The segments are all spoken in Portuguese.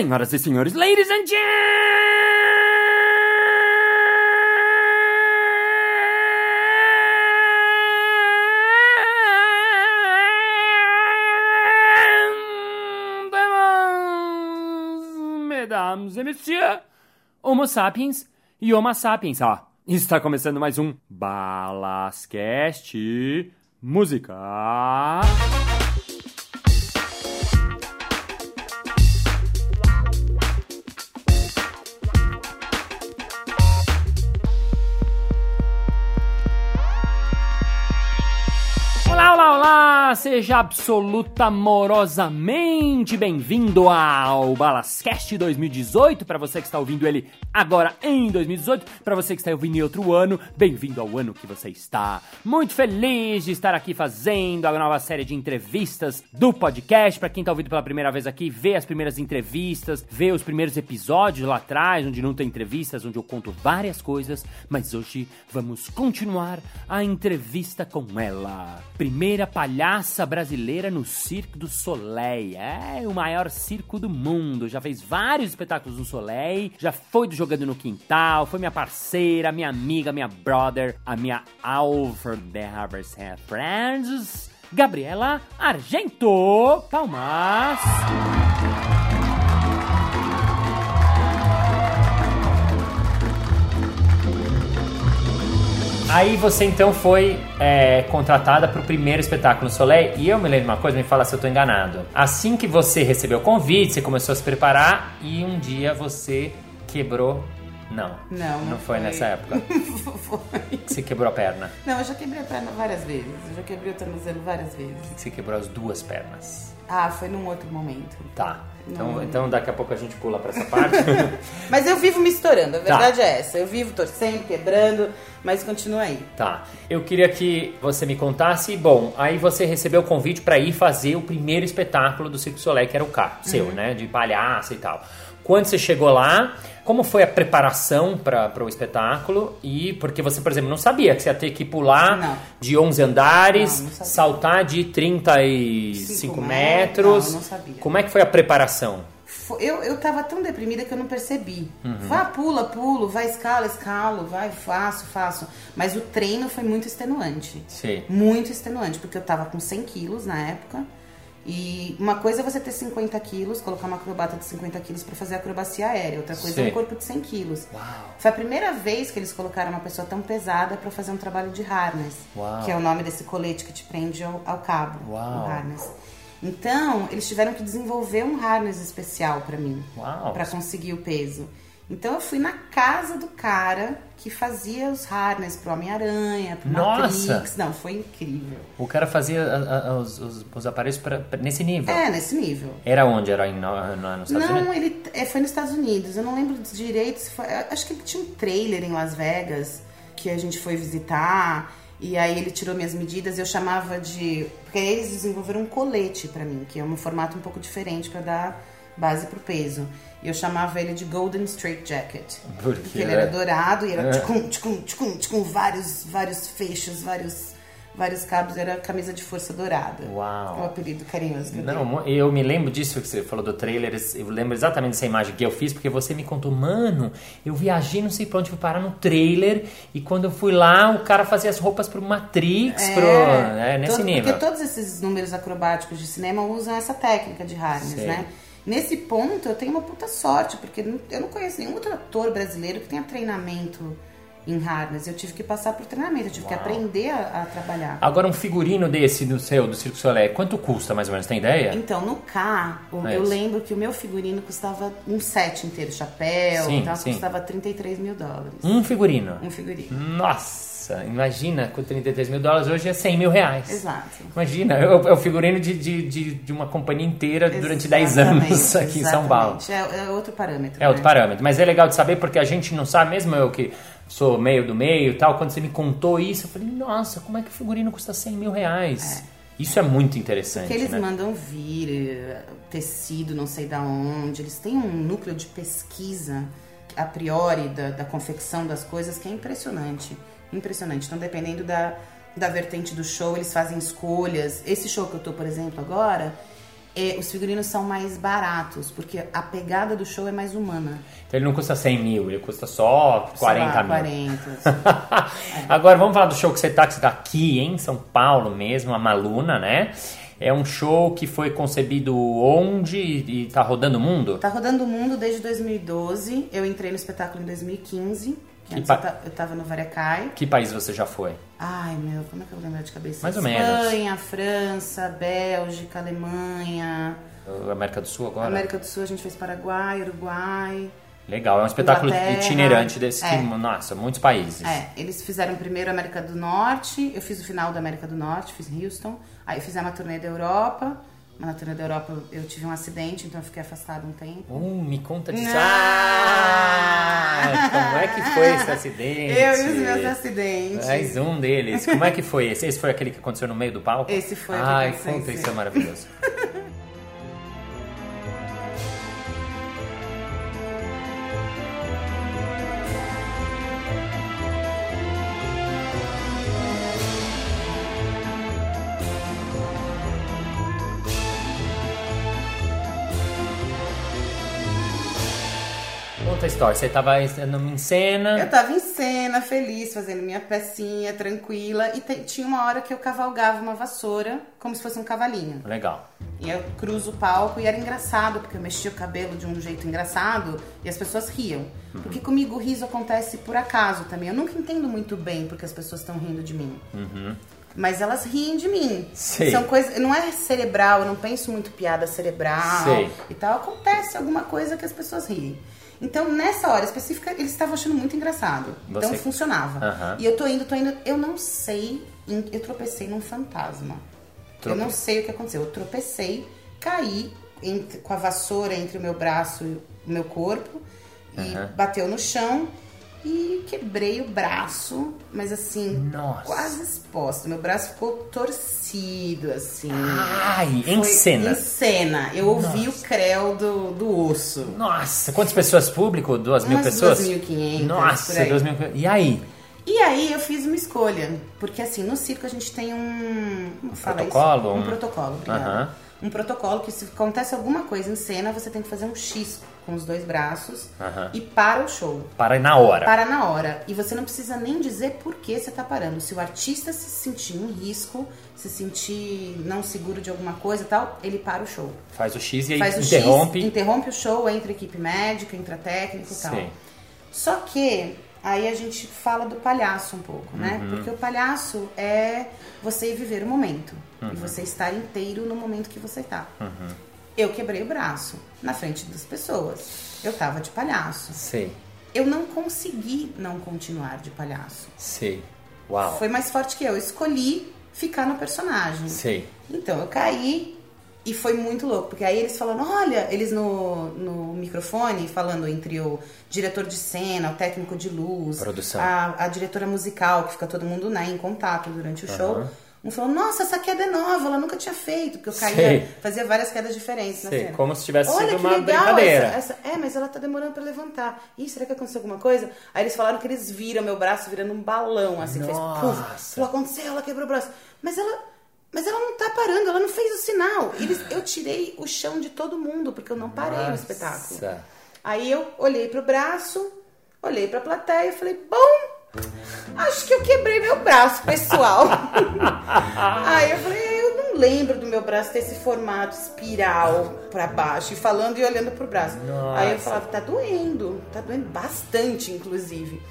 Senhoras e senhores, ladies and gentlemen, mesdames et messieurs, Homo sapiens e Homo sapiens, ó. Está começando mais um Balascast Música. Seja absoluta amorosamente bem-vindo ao Balascast 2018. Para você que está ouvindo ele agora em 2018, para você que está ouvindo em outro ano, bem-vindo ao ano que você está. Muito feliz de estar aqui fazendo a nova série de entrevistas do podcast. Para quem está ouvindo pela primeira vez aqui, vê as primeiras entrevistas, vê os primeiros episódios lá atrás, onde não tem entrevistas, onde eu conto várias coisas. Mas hoje vamos continuar a entrevista com ela. Primeira palhaça brasileira no Circo do Soleil. É o maior circo do mundo. Já fez vários espetáculos no Soleil, já foi do Jogando no Quintal, foi minha parceira, minha amiga, minha brother, a minha Alfred the Harvest Friends, Gabriela Argento. Palmas. Aí você então foi é, contratada para o primeiro espetáculo Soleil e eu me lembro de uma coisa, me fala se eu estou enganado. Assim que você recebeu o convite, você começou a se preparar e um dia você quebrou. Não. Não, não, não foi, foi. nessa época. foi. Você quebrou a perna. Não, eu já quebrei a perna várias vezes. Eu já quebrei o tornozelo várias vezes. Você quebrou as duas pernas. Ah, foi num outro momento. Tá. Então, Não. então daqui a pouco a gente pula para essa parte. Mas eu vivo me estourando, a Tá. verdade é essa. Eu vivo torcendo, quebrando, mas continua aí. Tá. Eu queria que você me contasse. Bom, aí você recebeu o convite para ir fazer o primeiro espetáculo do Circo Soleil, que era o carro seu, né? De palhaça e tal. Quando você chegou lá, como foi a preparação para o espetáculo? E porque você, por exemplo, não sabia que você ia ter que pular Não. de 11 andares, Não, não saltar de 35 Cinco metros. não, sabia. Como é que foi a preparação? Eu, eu tava tão deprimida que eu não percebi. Uhum. Vá, pula, pulo, vai, escala, escalo, vai, faço, faço. Mas o treino foi muito extenuante. Sim. Muito extenuante, porque eu tava com 100 quilos na época. E uma coisa é você ter 50 quilos, colocar uma acrobata de 50 quilos pra fazer acrobacia aérea. Outra coisa Sim. é um corpo de 100 quilos. Uau. Foi a primeira vez que eles colocaram uma pessoa tão pesada pra fazer um trabalho de harness. Uau. Que é o nome desse colete que te prende ao, ao cabo. Uau. O harness. Então, eles tiveram que desenvolver um harness especial pra mim. Uau. Pra conseguir o peso. Então eu fui na casa do cara que fazia os harness pro Homem-Aranha, pro Nossa! Matrix. Não, foi incrível. O cara fazia a- a- os, os- os aparelhos pra- pra- nesse nível. É, nesse nível. Era onde? Era em, no, no- nos Estados não, Unidos? ele é, foi nos Estados Unidos. Eu não lembro direito se foi. Acho que ele tinha um trailer em Las Vegas que a gente foi visitar. E aí ele tirou minhas medidas e eu chamava de. Porque aí eles desenvolveram um colete pra mim, que é um formato um pouco diferente pra dar base pro peso. E eu chamava ele de Golden Straight Jacket. Por quê? Porque ele era dourado e era É. tchum, tchum, tchum, tchum, vários, vários fechos, vários, vários cabos. Era camisa de força dourada. Uau. É o apelido carinhoso que eu Não, mo- eu me lembro disso que você falou do trailer, eu lembro exatamente dessa imagem que eu fiz, porque você me contou, mano, eu viajei não sei pra onde, fui parar no trailer, e quando eu fui lá, o cara fazia as roupas pro Matrix, pro... É, nesse todo- nível. Porque todos esses números acrobáticos de cinema usam essa técnica de harness, né? Nesse ponto, eu tenho uma puta sorte, porque eu não conheço nenhum outro ator brasileiro que tenha treinamento em harness. Eu tive que passar por treinamento, eu tive que Uau. aprender a, a trabalhar. Agora, um figurino desse do seu, do Circo Soleil, quanto custa mais ou menos, tem ideia? Então, no K, É eu isso. lembro que o meu figurino custava um set inteiro, chapéu Sim, e tal, sim. custava 33 mil dólares. Um figurino? Um figurino. Nossa, imagina, com 33 mil dólares hoje é 100 mil reais. Exato. Imagina, é o, é figurino de, de, de, de uma companhia inteira durante 10 anos Exatamente, aqui em São Paulo. exatamente. É, é outro parâmetro. É outro né? parâmetro, mas é legal de saber porque a gente não sabe, mesmo eu que sou meio do meio e tal, quando você me contou isso, eu falei, nossa, como é que o figurino custa 100 mil reais? Isso é muito interessante, Porque eles né? mandam vir eh, tecido, não sei da onde. Eles têm um núcleo de pesquisa a priori da, da confecção das coisas que é impressionante. Impressionante. Então, dependendo da, da vertente do show, eles fazem escolhas. Esse show que eu tô, por exemplo, agora, é, os figurinos são mais baratos, porque a pegada do show é mais humana. Então ele não custa 100 mil, ele custa só 40 Sei lá, mil. 40. Agora vamos falar do show que você tá, que você tá aqui em São Paulo mesmo, a Maluna, né? É um show que foi concebido onde e tá rodando o mundo? Tá rodando o mundo desde 2012. Eu entrei no espetáculo em 2015. Que Que antes pa- eu, ta- eu tava no Varacai. Que país você já foi? Ai, meu, como é que eu vou lembrar de cabeça? Mais ou menos. Espanha, França, Bélgica, Alemanha. Uh, América do Sul agora? América do Sul a gente fez Paraguai, Uruguai. Legal, é um espetáculo Inglaterra. itinerante desse que, É. nossa, muitos países. É, eles fizeram primeiro a América do Norte, eu fiz o final da América do Norte, fiz Houston. Aí fizemos uma turnê da Europa. Na turnê da Europa eu tive um acidente, então eu fiquei afastada um tempo. Uh, me conta disso. Ah! Ah, como é que foi esse acidente? Eu e os meus acidentes. Mais um deles. Como é que foi esse? Esse foi aquele que aconteceu no meio do palco? Esse foi Ai, conta, isso é maravilhoso. história. Você tava em cena. Eu tava em cena, feliz, fazendo minha pecinha, tranquila. E tinha uma hora que eu cavalgava uma vassoura, como se fosse um cavalinho. Legal. E eu cruzo o palco e era engraçado, porque eu mexia o cabelo de um jeito engraçado e as pessoas riam. Uhum. Porque comigo o riso acontece por acaso também. Eu nunca entendo muito bem porque as pessoas estão rindo de mim. Mas elas riem de mim. Uhum. Sei. São coisas. Não é cerebral, eu não penso muito piada cerebral Sei. e tal. Acontece alguma coisa que as pessoas riem. Então, nessa hora específica, eles estavam achando muito engraçado. Então Você- funcionava. Aham. E eu tô indo, tô indo. Eu não sei. Eu tropecei num fantasma. Trope- Eu não sei o que aconteceu. Eu tropecei, caí entre- com a vassoura entre o meu braço e o meu corpo e bateu no chão e quebrei o braço, mas assim, Nossa. quase exposto. Meu braço ficou torcido, assim. Ai, em Foi cena. Em cena. Eu ouvi o creu do, do osso. Nossa, quantas pessoas público? Duas mil pessoas? 2.500, Nossa, por aí. duas mil. E aí? E aí eu fiz uma escolha, porque assim, no circo a gente tem um... Como fala isso? Protocolo? Um, Um- protocolo, obrigada. Aham. Um protocolo que se acontece alguma coisa em cena, você tem que fazer um X com os dois braços Aham. e para o show. Para na hora. Para na hora. E você não precisa nem dizer por que você tá parando. Se o artista se sentir em risco, se sentir não seguro de alguma coisa e tal, ele para o show. Faz o X e aí Faz o interrompe. X, interrompe o show, entra equipe médica, entra técnico e tal. Sim. Só que aí a gente fala do palhaço um pouco, né? Uhum. Porque o palhaço é você viver o momento. Uhum. E você estar inteiro no momento que você tá. Eu quebrei o braço na frente das pessoas. Eu tava de palhaço. Sei, Eu não consegui não continuar de palhaço. sei. Uau. Foi mais forte que eu. Eu escolhi ficar no personagem. Sei. Então, eu caí e foi muito louco, porque aí eles falando, olha, eles no, no microfone, falando entre o diretor de cena, o técnico de luz, Produção. A, a diretora musical, que fica todo mundo né, em contato durante o show. Um falou, nossa, essa queda é nova, ela nunca tinha feito, porque eu caía, Sei. fazia várias quedas diferentes na Sei, como se tivesse Olha sido que uma legal brincadeira. Essa, essa- é, mas ela tá demorando pra levantar. Ih, será que aconteceu alguma coisa? Aí eles falaram que eles viram meu braço virando um balão, assim, fez Nossa. puf. Falou, aconteceu, ela quebrou o braço. Mas ela, mas ela não tá parando, ela não fez o sinal. Eles, eu tirei o chão de todo mundo, porque eu não parei no Nossa. espetáculo. Aí eu olhei pro braço, olhei pra plateia e falei, bom, acho que eu quebrei meu braço, pessoal. Aí eu falei, eu não lembro do meu braço ter esse formato espiral pra baixo, e falando e olhando pro braço. Aí eu Nossa. falava, tá doendo, tá doendo bastante, inclusive.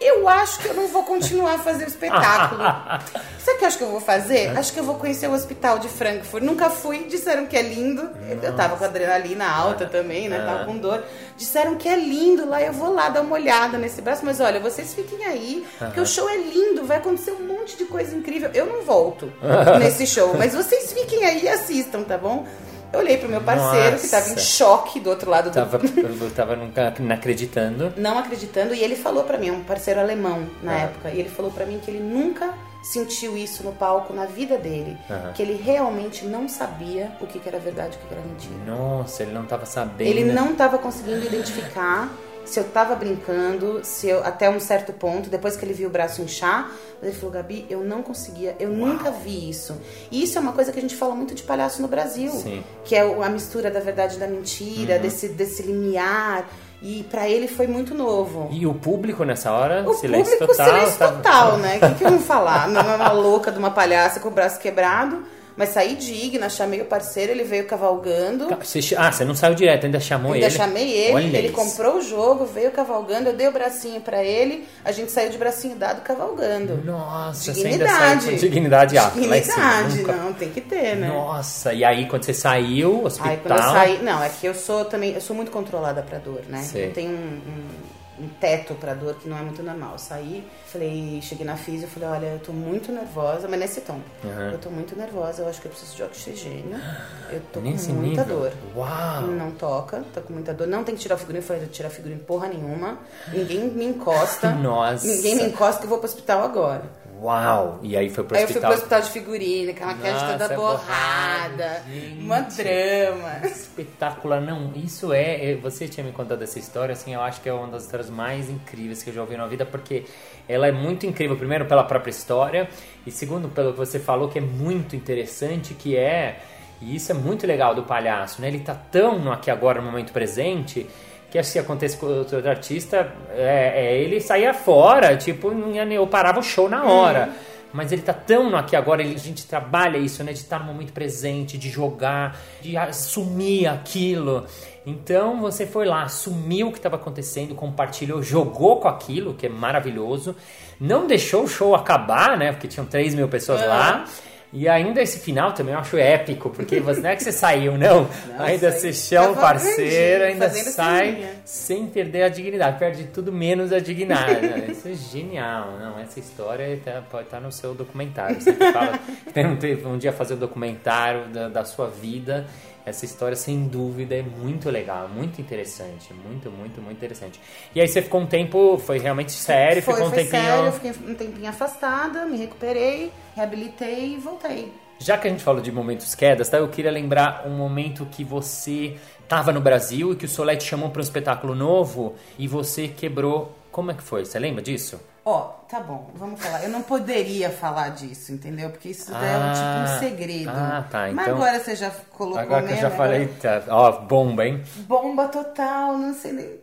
Eu acho que eu não vou continuar a fazer o espetáculo. Sabe o que eu acho que eu vou fazer? Acho que eu vou conhecer o hospital de Frankfurt. Nunca fui, disseram que é lindo. Eu tava com adrenalina alta também, né? Tava com dor. Disseram que é lindo lá, eu vou lá dar uma olhada nesse braço. Mas olha, vocês fiquem aí, porque o show é lindo, vai acontecer um monte de coisa incrível. Eu não volto nesse show, mas vocês fiquem aí e assistam, tá bom? Eu olhei pro meu parceiro, que tava em Nossa. choque do outro lado do Tava, eu tava nunca inacreditando. não acreditando e ele falou pra mim, é um parceiro alemão na Ah. época, e ele falou pra mim que ele nunca sentiu isso no palco na vida dele, que ele realmente não sabia o que, que era verdade e o que, que era mentira. Nossa, ele não tava sabendo. Ele não estava conseguindo identificar se eu tava brincando, se eu até um certo ponto, depois que ele viu o braço inchar, ele falou, Gabi, eu não conseguia, eu Uau. nunca vi isso. E isso é uma coisa que a gente fala muito de palhaço no Brasil, Sim. que é a mistura da verdade e da mentira, uhum. desse, desse limiar. E para ele foi muito novo. E o público nessa hora? O silêncio público, total. silêncio total, né? O que, que vão falar? Não é uma louca de uma palhaça com o braço quebrado. Mas saí digna, chamei o parceiro, ele veio cavalgando. Ah, você não saiu direto, ainda chamou ainda ele? Ainda chamei ele, Olha ele isso. comprou o jogo, veio cavalgando, eu dei o bracinho para ele, a gente saiu de bracinho dado cavalgando. Nossa, dignidade. Você dignidade alta. Dignidade, nunca... não, tem que ter, né? Nossa, e aí quando você saiu, hospital... Aí quando eu saí, não, é que eu sou também, eu sou muito controlada pra dor, né? Sei. Eu tenho um, um um teto pra dor que não é muito normal. saí, falei, cheguei na física falei, olha, eu tô muito nervosa, mas nesse tom. Uhum. Eu tô muito nervosa, eu acho que eu preciso de oxigênio. Eu tô nesse com muita nível? dor. Uau! Não toca, tô com muita dor. Não tem que tirar o figurino, eu falei, tirar figurino porra nenhuma. Ninguém me encosta. Nossa! Ninguém me encosta que eu vou pro hospital agora. Uau! E aí foi pro aí hospital. Aí eu fui pro hospital de figurino, com a maquiagem toda é borrada, uma drama. Espetacular, não, isso é, você tinha me contado essa história, assim, eu acho que é uma das histórias mais incríveis que eu já ouvi na vida, porque ela é muito incrível, primeiro pela própria história, e segundo pelo que você falou, que é muito interessante, que é, e isso é muito legal do palhaço, né, ele tá tão aqui agora, no momento presente, que assim acontece com outro artista, é, é, ele saía fora, tipo, eu parava o show na hora. Uhum. Mas ele tá tão no aqui agora, ele, a gente trabalha isso, né? De estar no momento presente, de jogar, de assumir aquilo. Então você foi lá, assumiu o que estava acontecendo, compartilhou, jogou com aquilo, que é maravilhoso. Não deixou o show acabar, né? Porque tinham 3 mil pessoas uhum. lá. E ainda esse final também eu acho épico, porque você, não é que você saiu, não. não ainda você chama o parceiro, ainda sai sem perder a dignidade. Perde tudo menos a dignidade. Isso é genial. Não, essa história tá, pode estar tá no seu documentário. Você fala, um, um dia fazer um documentário da, da sua vida essa história, sem dúvida, é muito legal, muito interessante. Muito, muito, muito interessante. E aí você ficou um tempo, foi realmente sério? Foi, ficou um foi tempinho... sério, eu fiquei um tempinho afastada, me recuperei, reabilitei e voltei. Já que a gente falou de momentos quedas, tá? Eu queria lembrar um momento que você estava no Brasil e que o Solete chamou para um espetáculo novo e você quebrou. Como é que foi? Você lembra disso? Ó, tá bom, vamos falar. Eu não poderia falar disso, entendeu? Porque isso ah, é um, tipo um ah, segredo. Ah, tá. Então, Mas agora você já colocou Agora mesmo, que eu já falei, tá. Ó, bomba, hein? Bomba total, não sei nem.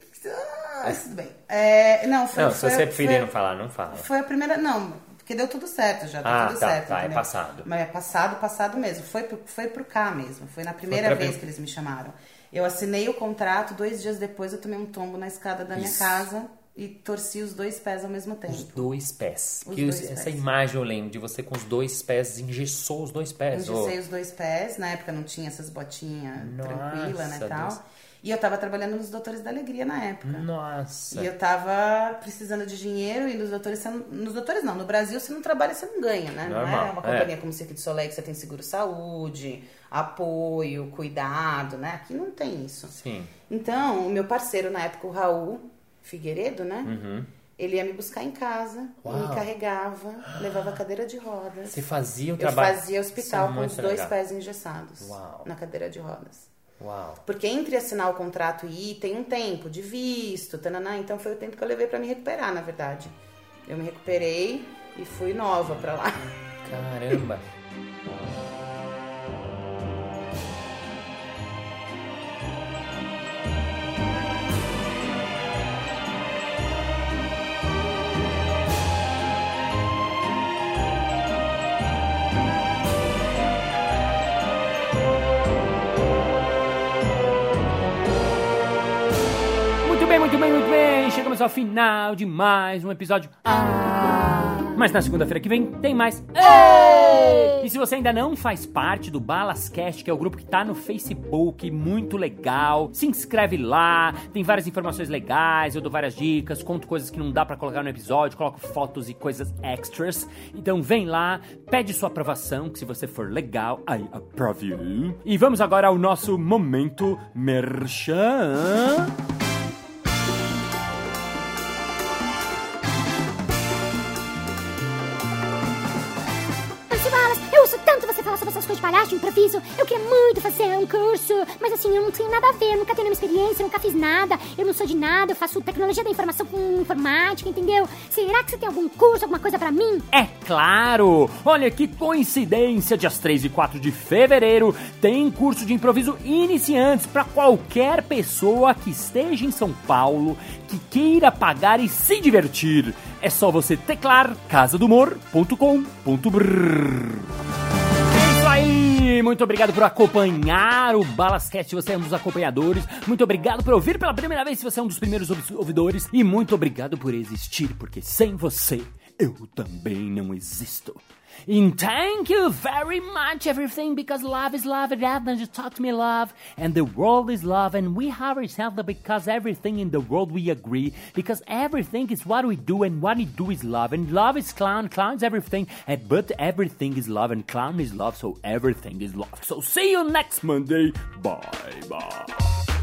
Ah, tudo bem. É, não, foi, não, foi, se você preferir não falar, não fala. Foi a primeira. Não, porque deu tudo certo já, deu ah, tudo tá, certo. Tá, é passado. Mas é passado, passado mesmo. Foi pro, foi pro cá mesmo. Foi na primeira foi vez que eles me chamaram. Eu assinei o contrato, dois dias depois eu tomei um tombo na escada da minha Isso. casa e torci os dois pés ao mesmo tempo. Os dois pés. Os que dois essa pés. imagem eu lembro de você com os dois pés, engessou os dois pés. Engessei oh. os dois pés, na época não tinha essas botinhas tranquilas, né, tal. Deus. E eu tava trabalhando nos Doutores da Alegria na época. Nossa. E eu tava precisando de dinheiro e nos doutores, não, nos doutores não, no Brasil você não trabalha, você não ganha, né? Normal. Não é uma companhia é. como Cirque de Soleil que você tem seguro saúde, apoio, cuidado, né? Aqui não tem isso. Sim. Então, o meu parceiro na época, o Raul Figueiredo, né? Uhum. Ele ia me buscar em casa, Uau. me carregava, levava cadeira de rodas. Você fazia o trabalho? Eu fazia hospital com os dois legal. pés engessados Uau. na cadeira de rodas. Uau. Porque entre assinar o contrato e ir tem um tempo de visto, tananá, então foi o tempo que eu levei para me recuperar, na verdade. Eu me recuperei e fui nova para lá. Caramba. muito bem, muito bem. Chegamos ao final de mais um episódio. Ah. Mas na segunda-feira que vem tem mais. Ei! E se você ainda não faz parte do Balascast, que é o grupo que tá no Facebook, muito legal, se inscreve lá. Tem várias informações legais, eu dou várias dicas, conto coisas que não dá para colocar no episódio, coloco fotos e coisas extras. Então vem lá, pede sua aprovação, que se você for legal, I approve you. E vamos agora ao nosso momento merchan. De improviso. Eu queria muito fazer um curso, mas assim, eu não tenho nada a ver, nunca tenho nenhuma experiência, nunca fiz nada, eu não sou de nada, eu faço tecnologia da informação com informática, entendeu? Será que você tem algum curso, alguma coisa para mim? É claro! Olha que coincidência, dias 3 e 4 de fevereiro tem curso de improviso iniciantes para qualquer pessoa que esteja em São Paulo, que queira pagar e se divertir. É só você teclar casadumor.com.br. Muito obrigado por acompanhar o Balascast, você é um dos acompanhadores. Muito obrigado por ouvir pela primeira vez, se você é um dos primeiros ouvidores. E muito obrigado por existir, porque sem você eu também não existo. And thank you very much, everything, because love is love, and talk to me love, and the world is love, and we have ourselves because everything in the world we agree, because everything is what we do, and what we do is love, and love is clown, clown is everything, and but everything is love, and clown is love, so everything is love. So see you next Monday. Bye bye.